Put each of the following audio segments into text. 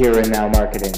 here and now marketing.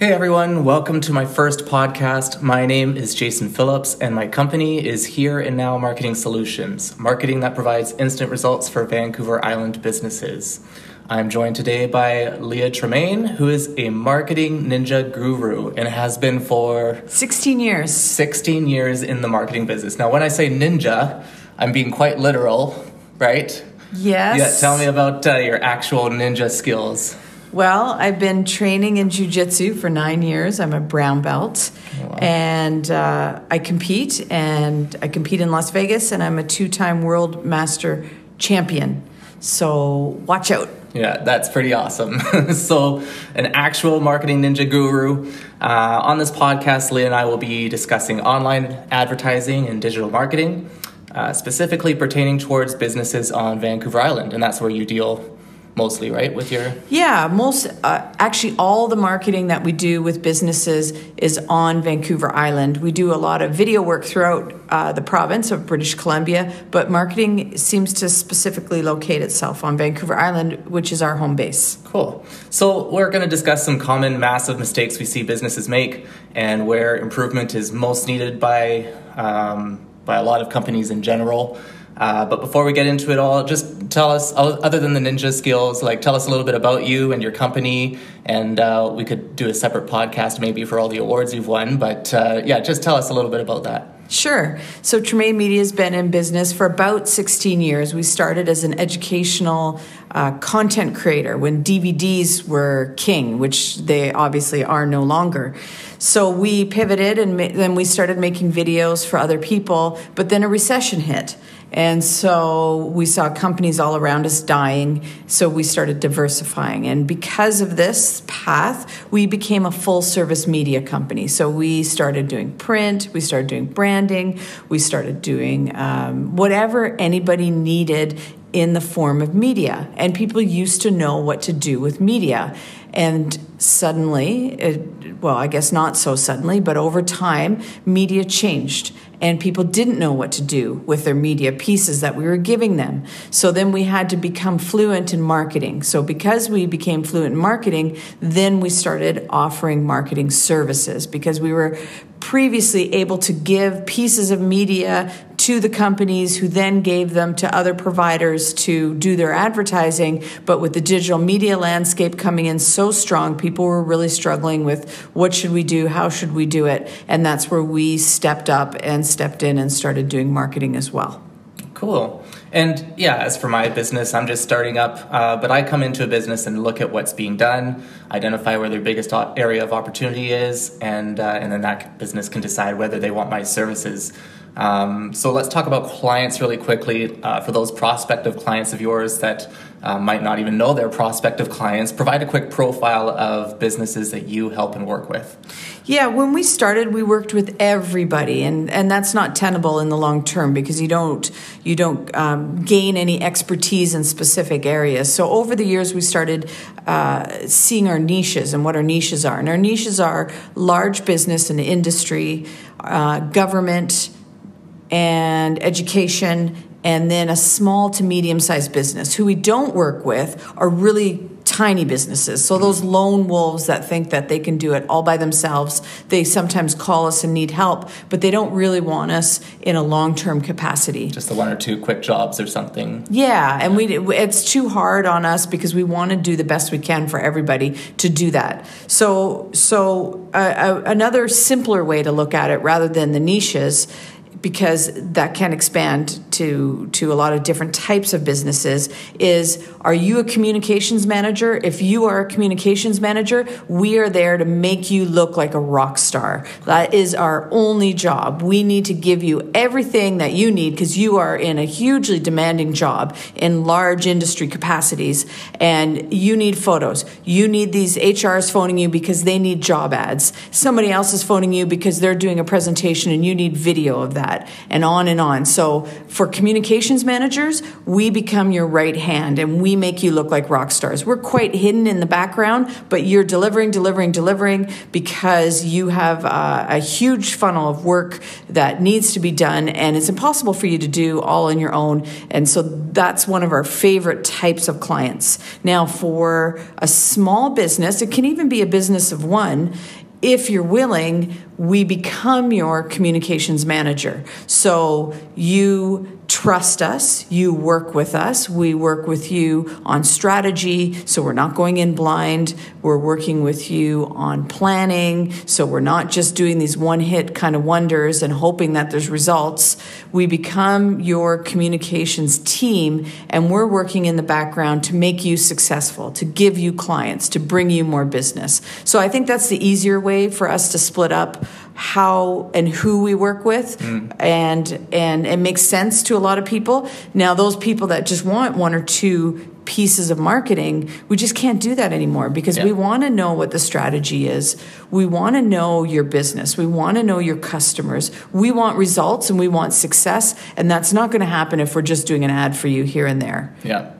Hey everyone, welcome to my first podcast. My name is Jason Phillips, and my company is Here and Now Marketing Solutions, marketing that provides instant results for Vancouver Island businesses. I'm joined today by Leah Tremaine, who is a marketing ninja guru and has been for 16 years. 16 years in the marketing business. Now, when I say ninja, I'm being quite literal, right? Yes. Yeah, tell me about uh, your actual ninja skills. Well, I've been training in jujitsu for nine years. I'm a brown belt, wow. and uh, I compete. And I compete in Las Vegas, and I'm a two-time world master champion. So watch out. Yeah, that's pretty awesome. so, an actual marketing ninja guru. Uh, on this podcast, Leah and I will be discussing online advertising and digital marketing, uh, specifically pertaining towards businesses on Vancouver Island, and that's where you deal mostly right with your yeah most uh, actually all the marketing that we do with businesses is on vancouver island. We do a lot of video work throughout uh, the province of british columbia but marketing seems to specifically locate itself on vancouver island which is our home base. Cool. So we're going to discuss some common massive mistakes we see businesses make and where improvement is most needed by um, by a lot of companies in general uh, but before we get into it all, just tell us, other than the ninja skills, like tell us a little bit about you and your company, and uh, we could do a separate podcast maybe for all the awards you've won. But uh, yeah, just tell us a little bit about that. Sure. So Tremaine Media has been in business for about 16 years. We started as an educational uh, content creator when DVDs were king, which they obviously are no longer. So we pivoted and ma- then we started making videos for other people, but then a recession hit. And so we saw companies all around us dying. So we started diversifying. And because of this path, we became a full service media company. So we started doing print, we started doing branding, we started doing um, whatever anybody needed in the form of media. And people used to know what to do with media. And suddenly, it, well, I guess not so suddenly, but over time, media changed and people didn't know what to do with their media pieces that we were giving them. So then we had to become fluent in marketing. So because we became fluent in marketing, then we started offering marketing services because we were previously able to give pieces of media to the companies who then gave them to other providers to do their advertising. But with the digital media landscape coming in so strong, people were really struggling with what should we do? How should we do it? And that's where we stepped up and stepped in and started doing marketing as well. Cool. And yeah, as for my business, I'm just starting up, uh, but I come into a business and look at what's being done, identify where their biggest area of opportunity is, and uh, and then that business can decide whether they want my services. Um, so let's talk about clients really quickly. Uh, for those prospective clients of yours that uh, might not even know they're prospective clients, provide a quick profile of businesses that you help and work with. Yeah, when we started, we worked with everybody, and, and that's not tenable in the long term because you don't you don't um, gain any expertise in specific areas. So over the years, we started uh, seeing our niches and what our niches are, and our niches are large business and industry, uh, government and education and then a small to medium sized business. Who we don't work with are really tiny businesses. So those lone wolves that think that they can do it all by themselves, they sometimes call us and need help, but they don't really want us in a long-term capacity. Just the one or two quick jobs or something. Yeah, and we it's too hard on us because we want to do the best we can for everybody to do that. So so uh, uh, another simpler way to look at it rather than the niches because that can expand to to a lot of different types of businesses is are you a communications manager? If you are a communications manager we are there to make you look like a rock star. That is our only job. We need to give you everything that you need because you are in a hugely demanding job in large industry capacities and you need photos. You need these HRs phoning you because they need job ads. Somebody else is phoning you because they're doing a presentation and you need video of that that, and on and on. So for communications managers, we become your right hand and we make you look like rock stars. We're quite hidden in the background, but you're delivering, delivering, delivering because you have uh, a huge funnel of work that needs to be done, and it's impossible for you to do all on your own. And so that's one of our favorite types of clients. Now, for a small business, it can even be a business of one if you're willing, we become your communications manager. So you trust us, you work with us, we work with you on strategy, so we're not going in blind. We're working with you on planning, so we're not just doing these one hit kind of wonders and hoping that there's results. We become your communications team, and we're working in the background to make you successful, to give you clients, to bring you more business. So I think that's the easier way for us to split up how and who we work with. Mm. and and it makes sense to a lot of people. Now those people that just want one or two pieces of marketing we just can't do that anymore because yeah. we want to know what the strategy is. We want to know your business. We want to know your customers. We want results and we want success and that's not going to happen if we're just doing an ad for you here and there. Yeah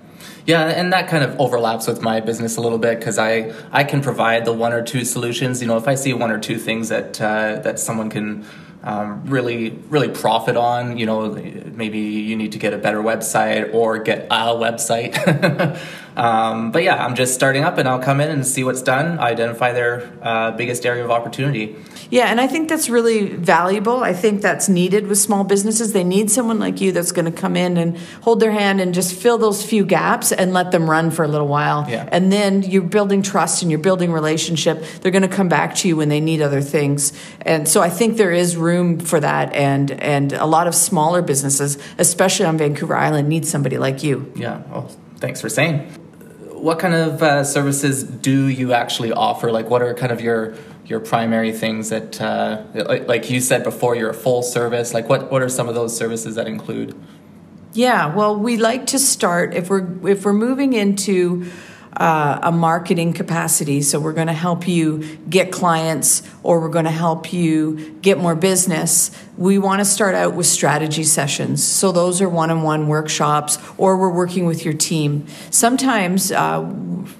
yeah, and that kind of overlaps with my business a little bit because I I can provide the one or two solutions. You know, if I see one or two things that uh, that someone can um, really really profit on, you know, maybe you need to get a better website or get a website. um, but yeah, I'm just starting up, and I'll come in and see what's done, identify their uh, biggest area of opportunity. Yeah, and I think that's really valuable. I think that's needed with small businesses. They need someone like you that's going to come in and hold their hand and just fill those few gaps and let them run for a little while. Yeah. And then you're building trust and you're building relationship. They're going to come back to you when they need other things. And so I think there is room for that and and a lot of smaller businesses, especially on Vancouver Island, need somebody like you. Yeah. Well, thanks for saying. What kind of uh, services do you actually offer? Like, what are kind of your your primary things that, uh, like, like you said before, you're a full service. Like, what what are some of those services that include? Yeah, well, we like to start if we're if we're moving into uh, a marketing capacity. So we're going to help you get clients or we're going to help you get more business. We want to start out with strategy sessions. So those are one on one workshops or we're working with your team. Sometimes, uh,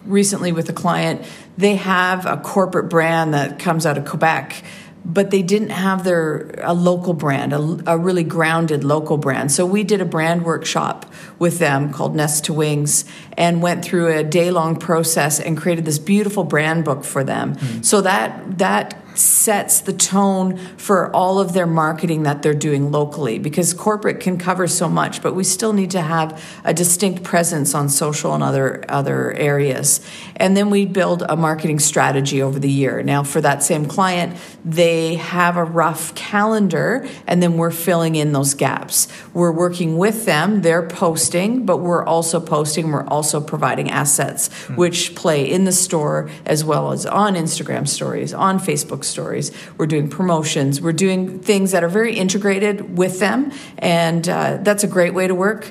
recently with a client, they have a corporate brand that comes out of Quebec but they didn't have their a local brand, a, a, really grounded local brand. So we did a brand workshop with them called Nest to Wings and went through a day long process and created this beautiful brand book for them. Mm. So that that sets the tone for all of their marketing that they're doing locally because corporate can cover so much but we still need to have a distinct presence on social and other other areas. And then we build a marketing strategy over the year. Now for that same client they have a rough calendar and then we're filling in those gaps. We're working with them. They're posting but we're also posting. We're also providing assets mm-hmm. which play in the store as well as on Instagram stories on Facebook stories. We're doing promotions. We're doing things that are very integrated with them, and uh, that's a great way to work.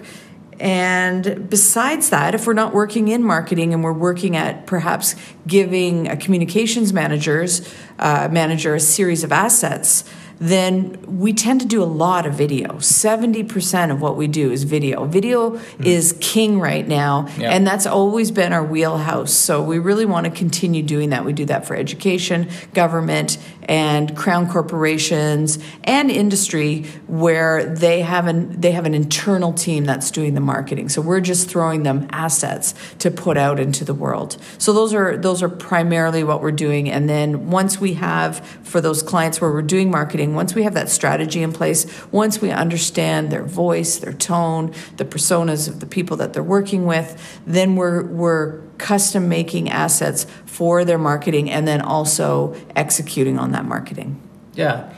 And besides that, if we're not working in marketing and we're working at perhaps giving a communications managers uh, manager a series of assets, then we tend to do a lot of video. 70% of what we do is video. Video mm. is king right now, and that's always been our wheelhouse. So we really want to continue doing that. We do that for education, government, and crown corporations and industry where they have an they have an internal team that's doing the marketing. So we're just throwing them assets to put out into the world. So those are those are primarily what we're doing and then once we have for those clients where we're doing marketing once we have that strategy in place, once we understand their voice, their tone, the personas of the people that they're working with, then we're, we're custom making assets for their marketing and then also executing on that marketing. Yeah.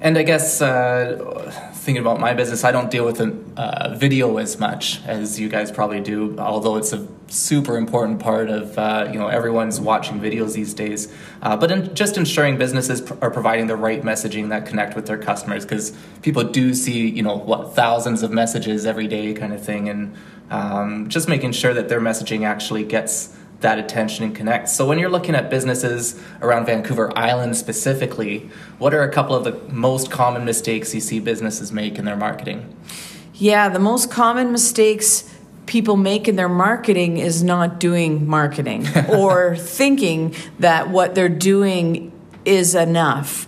And I guess uh, thinking about my business, I don't deal with a, uh, video as much as you guys probably do, although it's a super important part of uh, you know everyone's watching videos these days. Uh, but in, just ensuring businesses pr- are providing the right messaging that connect with their customers, because people do see you know what thousands of messages every day, kind of thing, and um, just making sure that their messaging actually gets that attention and connect. So when you're looking at businesses around Vancouver Island specifically, what are a couple of the most common mistakes you see businesses make in their marketing? Yeah, the most common mistakes people make in their marketing is not doing marketing or thinking that what they're doing is enough.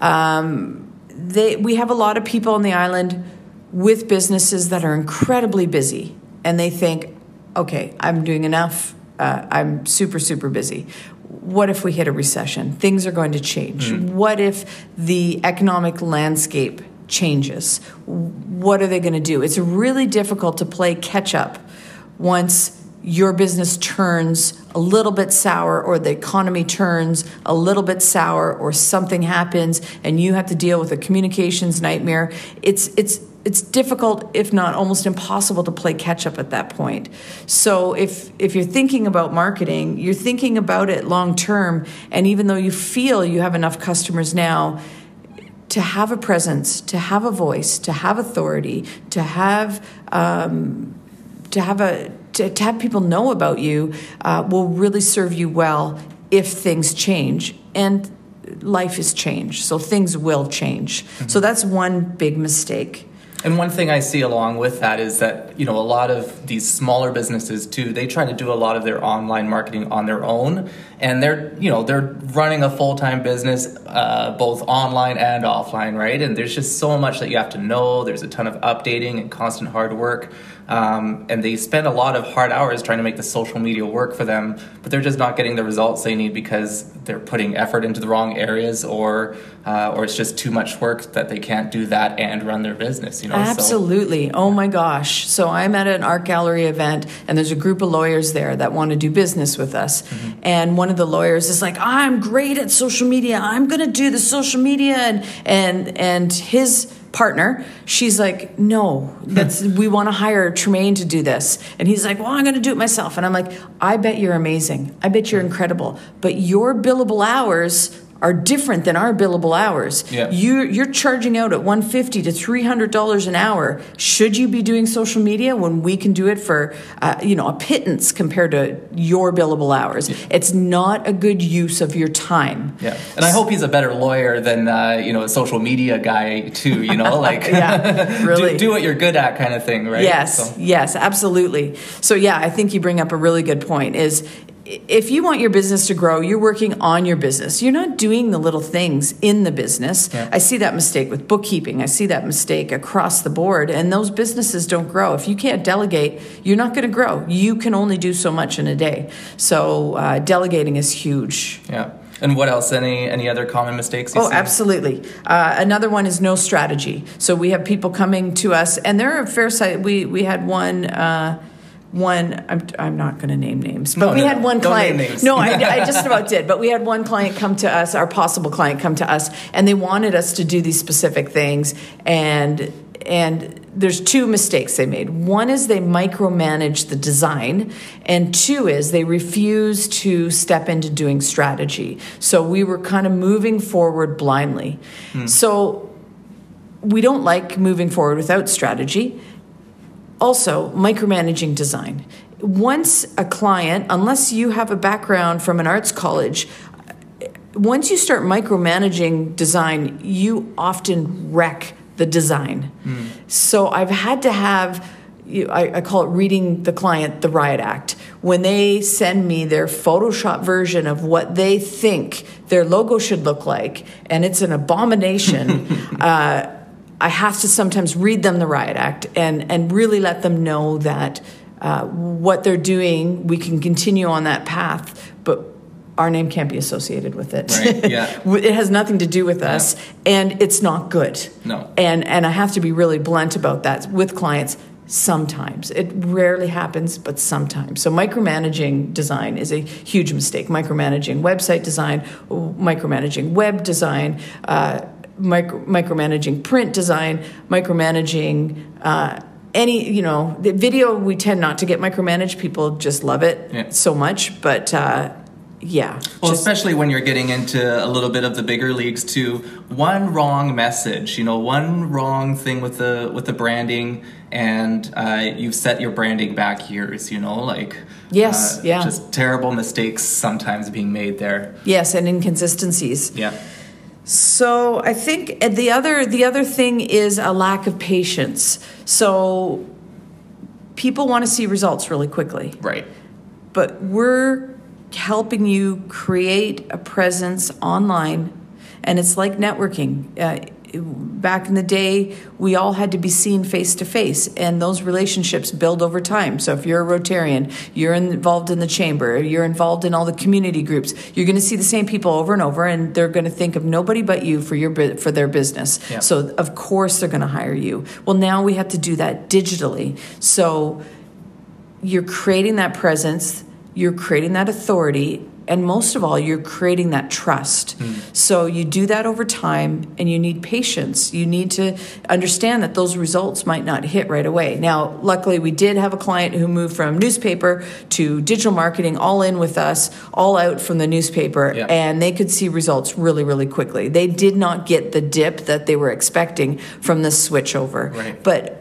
Um, they, we have a lot of people on the island with businesses that are incredibly busy and they think, okay, I'm doing enough. Uh, I'm super, super busy. What if we hit a recession? Things are going to change. Mm. What if the economic landscape changes? What are they going to do? It's really difficult to play catch up once your business turns a little bit sour or the economy turns a little bit sour or something happens and you have to deal with a communications nightmare it's it's it's difficult if not almost impossible to play catch up at that point. So if if you're thinking about marketing you're thinking about it long term and even though you feel you have enough customers now to have a presence to have a voice to have authority to have um, to have a to, to have people know about you uh, will really serve you well if things change and life is changed so things will change. Mm-hmm. so that's one big mistake and one thing I see along with that is that you know a lot of these smaller businesses too they try to do a lot of their online marketing on their own and they're you know they're running a full-time business uh, both online and offline right? And there's just so much that you have to know. There's a ton of updating and constant hard work. Um, and they spend a lot of hard hours trying to make the social media work for them but they're just not getting the results they need because they're putting effort into the wrong areas or uh, or it's just too much work that they can't do that and run their business you know absolutely. So, oh my gosh. So i'm at an art gallery event and there's a group of lawyers there that want to do business with us. Mm-hmm. and one one of the lawyers is like, I'm great at social media. I'm going to do the social media. And, and, and his partner, she's like, no, hmm. that's, we want to hire Tremaine to do this. And he's like, well, I'm going to do it myself. And I'm like, I bet you're amazing. I bet you're hmm. incredible. But your billable hours are different than our billable hours. Yeah. You you're charging out at 150 to 300 dollars an hour. Should you be doing social media when we can do it for uh, you know a pittance compared to your billable hours? Yeah. It's not a good use of your time. Yeah, and I hope he's a better lawyer than uh, you know a social media guy too. You know, like yeah, really do, do, what you're good at, kind of thing, right? Yes, so. yes, absolutely. So yeah, I think you bring up a really good point. Is if you want your business to grow, you're working on your business. You're not doing the little things in the business. Yeah. I see that mistake with bookkeeping. I see that mistake across the board, and those businesses don't grow. If you can't delegate, you're not going to grow. You can only do so much in a day. So uh, delegating is huge. Yeah. And what else? Any any other common mistakes? oh, see? absolutely. Uh, another one is no strategy. So we have people coming to us, and they're a fair site. We we had one. Uh, one I'm, I'm not going to name names but no, we no, had one client. no I, I just about did but we had one client come to us our possible client come to us and they wanted us to do these specific things and and there's two mistakes they made. One is they micromanage the design and two is they refuse to step into doing strategy. So we were kind of moving forward blindly. Hmm. so we don't like moving forward without strategy also, micromanaging design. Once a client, unless you have a background from an arts college, once you start micromanaging design, you often wreck the design. Mm. So I've had to have, I, I call it reading the client the riot act. When they send me their Photoshop version of what they think their logo should look like, and it's an abomination. uh, I have to sometimes read them the riot act and and really let them know that uh, what they're doing, we can continue on that path, but our name can't be associated with it. Right. Yeah. it has nothing to do with us, and it's not good. No. And and I have to be really blunt about that with clients. Sometimes it rarely happens, but sometimes. So micromanaging design is a huge mistake. Micromanaging website design, micromanaging web design. Uh, micro, micromanaging print design, micromanaging uh, any, you know, the video we tend not to get micromanaged. People just love it yeah. so much, but uh, yeah. Well, just- especially when you're getting into a little bit of the bigger leagues too. One wrong message, you know, one wrong thing with the with the branding, and uh, you've set your branding back years. You know, like Yes, uh, yeah. just terrible mistakes sometimes being made there. yes, and inconsistencies. Yeah, So I think the other the other thing is a lack of patience. So people want to see results really quickly, right. but we're helping you create a presence online, and it's like networking. Uh, back in the day, we all had to be seen face to face, and those relationships build over time. So if you're a Rotarian, you're involved in the chamber, you're involved in all the community groups, you're going to see the same people over and over, and they're going to think of nobody but you for your for their business. Yeah. So of course they're going to hire you. Well, now we have to do that digitally. So you're creating that presence, you're creating that authority, and most of all, you're creating that trust. Hmm. So you do that over time and you need patience. You need to understand that those results might not hit right away. Now, luckily, we did have a client who moved from newspaper to digital marketing all in with us, all out from the newspaper, Yeah. and they could see results really, really quickly. They did not get the dip that they were expecting from the switch over. Right. But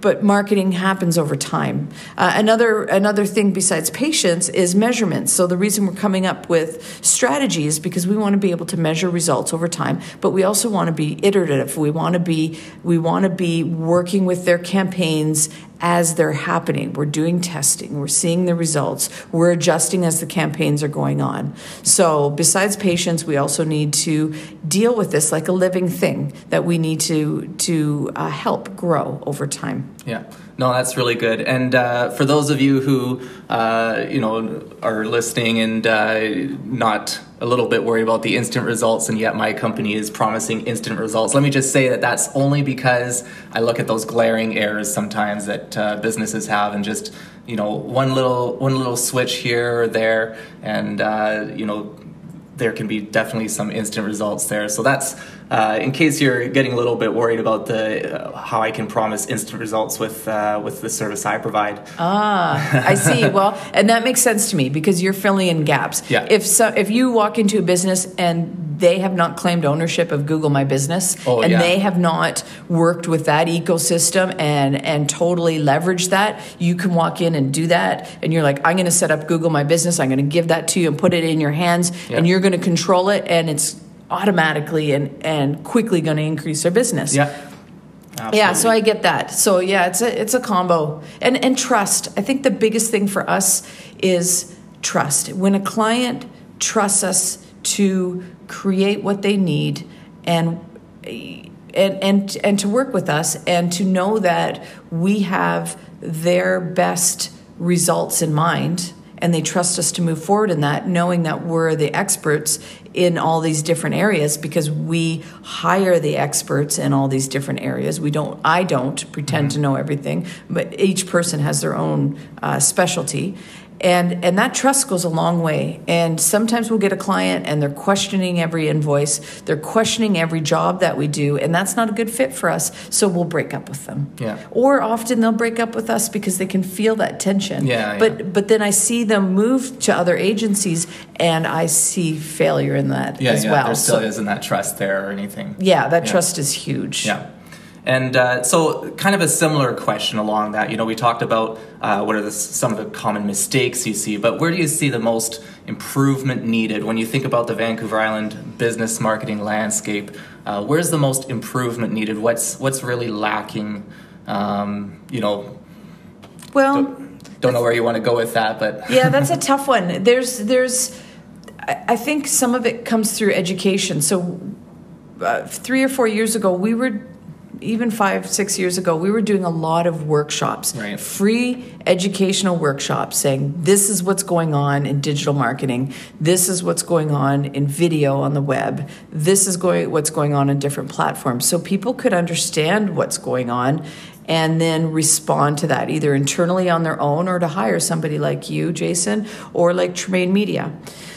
but marketing happens over time. Uh, another another thing besides patience is measurements. So the reason we're coming up with strategies because we want to be able to measure results over time, but we also want to be iterative. We want to be we want to be working with their campaigns as they're happening. We're doing testing, we're seeing the results, we're adjusting as the campaigns are going on. So, besides patience, we also need to deal with this like a living thing that we need to to uh, help grow over time. Yeah, no, that's really good. And uh, for those of you who uh, you know are listening and uh, not a little bit worried about the instant results, and yet my company is promising instant results, let me just say that that's only because I look at those glaring errors sometimes that uh, businesses have, and just you know one little one little switch here or there, and uh, you know there can be definitely some instant results there. So that's uh, in case you're getting a little bit worried about the uh, how I can promise instant results with uh, with the service I provide. Ah, I see. Well, and that makes sense to me because you're filling in gaps. Yeah. If so, if you walk into a business and they have not claimed ownership of Google My Business, Oh, and yeah. they have not worked with that ecosystem and and totally leveraged that, you can walk in and do that, and you're like, I'm going to set up Google My Business. I'm going to give that to you and put it in your hands, Yeah. and you're going to control it, and it's automatically and and quickly going to increase their business. Yeah. Yeah, so I get that. So yeah, it's a it's a combo. And and trust. I think the biggest thing for us is trust. When a client trusts us to create what they need and and and and to work with us and to know that we have their best results in mind and they trust us to move forward in that knowing that we're the experts in all these different areas because we hire the experts in all these different areas. We don't i don't pretend to know everything but each person has their own uh, specialty and and that trust goes a long way and sometimes we'll get a client and they're questioning every invoice they're questioning every job that we do and that's not a good fit for us so we'll break up with them Yeah. or often they'll break up with us because they can feel that tension Yeah, but yeah. but then i see them move to other agencies and i see failure in that yeah, as yeah, well there still So- isn't that trust there or anything. yeah that Yeah. trust is huge Yeah. And uh, so, kind of a similar question along that. You know, we talked about uh, what are the, some of the common mistakes you see, but where do you see the most improvement needed when you think about the Vancouver Island business marketing landscape? Uh, where's the most improvement needed? What's what's really lacking? Um, you know, well don't know where you want to go with that, but yeah, that's a tough one. There's there's I I think some of it comes through education. So uh, three or four years ago, we were even five six years ago, we were doing a lot of workshops, Right. free educational workshops, saying this is what's going on in digital marketing, this is what's going on in video on the web, this is going what's going on in different platforms, so people could understand what's going on and then respond to that either internally on their own or to hire somebody like you, Jason, or like Tremaine Media.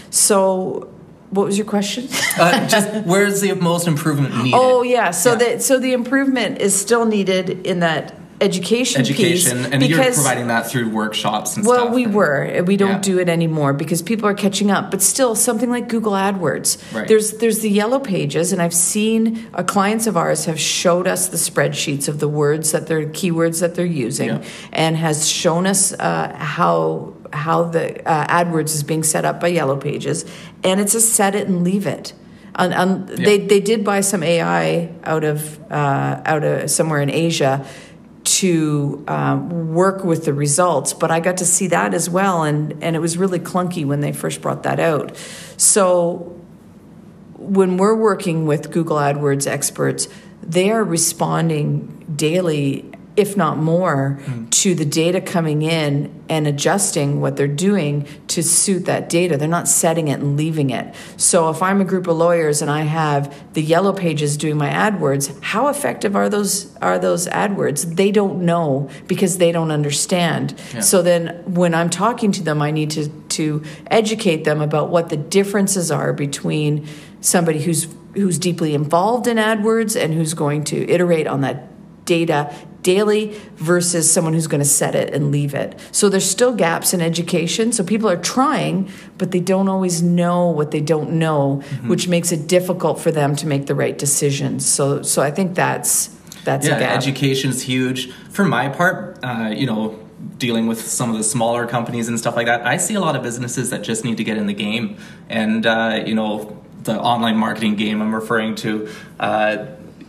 So, what was your question? uh, just where's the most improvement needed? Oh yeah, so Yeah. that so the improvement is still needed in that education, education, piece and you're providing that through workshops and stuff well, stuff. we were. We don't Yeah. do it anymore because people are catching up. But still, something like Google AdWords. Right. There's there's the yellow pages, and I've seen uh, clients of ours have showed us the spreadsheets of the words that they're keywords that they're using, Yeah. and has shown us uh, how how the uh, AdWords is being set up by Yellow Pages, and it's a set it and leave it. And, and they they did buy some AI out of uh, out of somewhere in Asia to um, work with the results, but I got to see that as well, and and it was really clunky when they first brought that out. So when we're working with Google AdWords experts, they are responding daily, if not more, hmm. to the data coming in and adjusting what they're doing to suit that data. They're not setting it and leaving it. So if I'm a group of lawyers and I have the yellow pages doing my AdWords, how effective are those are those AdWords? They don't know because they don't understand. Yeah. So then when I'm talking to them, I need to to educate them about what the differences are between somebody who's who's deeply involved in AdWords and who's going to iterate on that data daily versus someone who's going to set it and leave it. So there's still gaps in education. So people are trying, but they don't always know what they don't know, which makes it difficult for them to make the right decisions. So so I think that's that's yeah, a gap. education's huge. For my part, uh, you know, dealing with some of the smaller companies and stuff like that, I see a lot of businesses that just need to get in the game. And, uh, you know, the online marketing game I'm referring to, uh,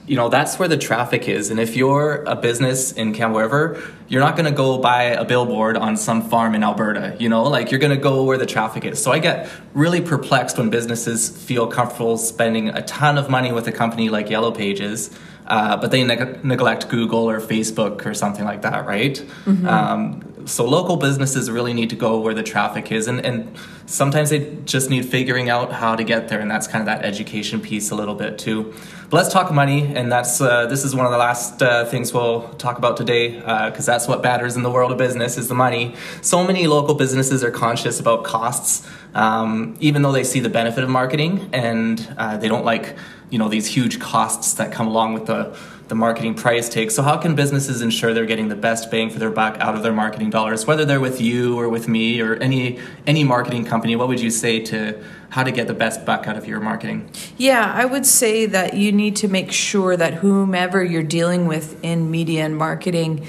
you know, that's where the traffic is. And if you're a business in Campbell River, you're not going to go buy a billboard on some farm in Alberta, you know, like you're going to go where the traffic is. So I get really perplexed when businesses feel comfortable spending a ton of money with a company like Yellow Pages uh, but they neg- neglect Google or Facebook or something like that, right? Um, so local businesses really need to go where the traffic is, and, and sometimes they just need figuring out how to get there, and that's kind of that education piece a little bit too. But let's talk money, and that's uh, this is one of the last uh, things we'll talk about today, because that's what matters in the world of business is the money. So many local businesses are conscious about costs, um, even though they see the benefit of marketing, and uh, they don't like you know these huge costs that come along with the the marketing price tag. So how can businesses ensure they're getting the best bang for their buck out of their marketing dollars, whether they're with you or with me or any any marketing company? What would you say to how to get the best buck out of your marketing? Yeah, I would say that you need to make sure that whomever you're dealing with in media and marketing,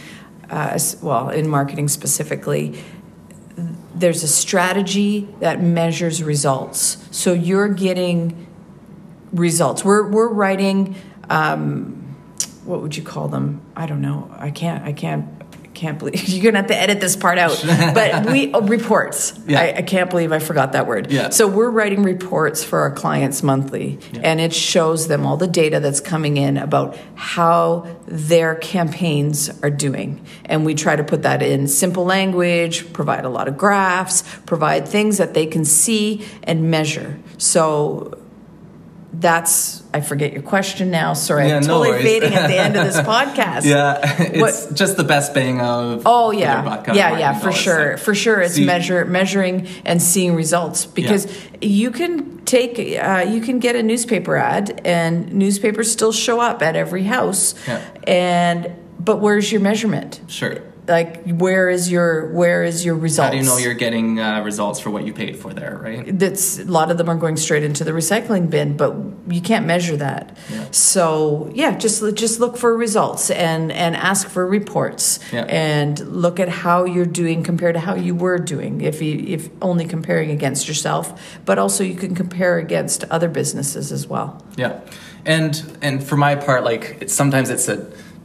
uh, well, in marketing specifically, there's a strategy that measures results. So you're getting results. We're we're writing. Um, what would you call them? I don't know. I can't. I can't. Can't believe you're gonna have to edit this part out. But we oh, reports. Yeah. I, I can't believe I forgot that word. Yeah. So we're writing reports for our clients monthly, and it shows them all the data that's coming in about how their campaigns are doing. And we try to put that in simple language, provide a lot of graphs, provide things that they can see and measure. So that's I forget your question now. Sorry, Yeah, I'm no totally worries. fading at the end of this podcast. Yeah, it's just the best bang of Oh yeah, buck out of yeah, yeah, for sure, So- for sure. It's you- measure measuring and seeing results because you can take uh, you can get a newspaper ad and newspapers still show up at every house, Yeah. and but where's your measurement? Sure. Like where is your where is your results? How do you know you're getting uh, results for what you paid for there, right? that's a lot of them are going straight into the recycling bin, but you can't measure that. Yeah. So yeah, just just look for results and and ask for reports Yeah. and look at how you're doing compared to how you were doing. If you if only comparing against yourself, but also you can compare against other businesses as well. Yeah, and and for my part, like it's, sometimes it's a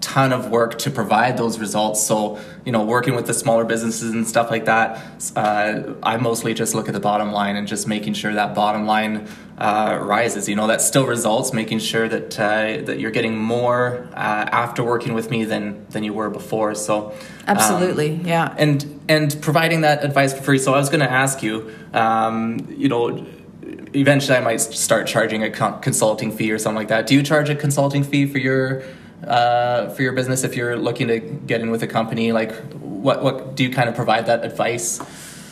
ton of work to provide those results. So you know, working with the smaller businesses and stuff like that, uh, I mostly just look at the bottom line and just making sure that bottom line uh, rises. You know, that still results, making sure that uh, that you're getting more uh, after working with me than than you were before. So. um, Absolutely, yeah. and and providing that advice for free. So I was going to ask you, um, you know, eventually I might start charging a consulting fee or something like that. Do you charge a consulting fee for your uh, for your business if you're looking to get in with a company? Like, what what do you kind of provide that advice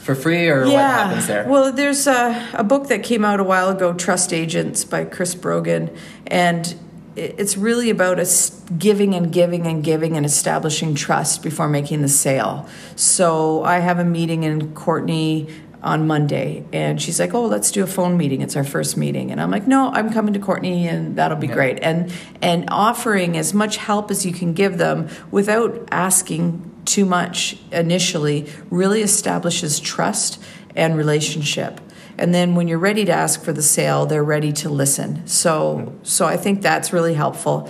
for free, or what happens there? Well, there's a, a book that came out a while ago, Trust Agents by Chris Brogan, and it's really about us giving and giving and giving and establishing trust before making the sale. So I have a meeting in Courtenay on Monday, and she's like, "Oh, let's do a phone meeting. It's our first meeting." And I'm like, "No, I'm coming to Courtenay, and that'll be Yeah. great." And and offering as much help as you can give them without asking too much initially really establishes trust and relationship. And then when you're ready to ask for the sale, they're ready to listen. So mm-hmm. so I think that's really helpful.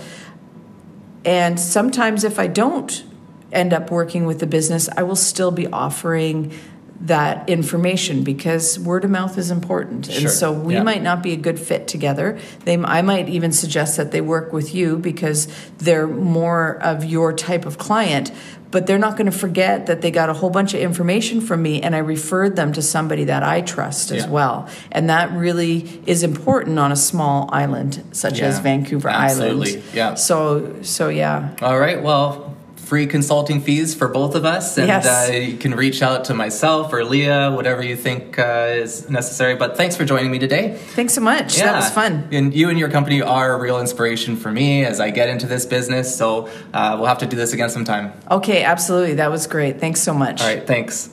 And sometimes if I don't end up working with the business, I will still be offering that information because word of mouth is important. Sure. And so we Yeah. might not be a good fit together. They I might even suggest that they work with you because they're more of your type of client, but they're not going to forget that they got a whole bunch of information from me and I referred them to somebody that I trust as Yeah. well. And that really is important on a small island such as Yeah. Vancouver Absolutely. Island. Yeah. So so yeah. All right. Well, free consulting fees for both of us, and Yes. uh, you can reach out to myself or Leah, whatever you think uh, is necessary. But thanks for joining me today. Thanks so much. That was fun. And you and your company are a real inspiration for me as I get into this business. So uh, we'll have to do this again sometime. Okay, absolutely. That was great. Thanks so much. All right. Thanks.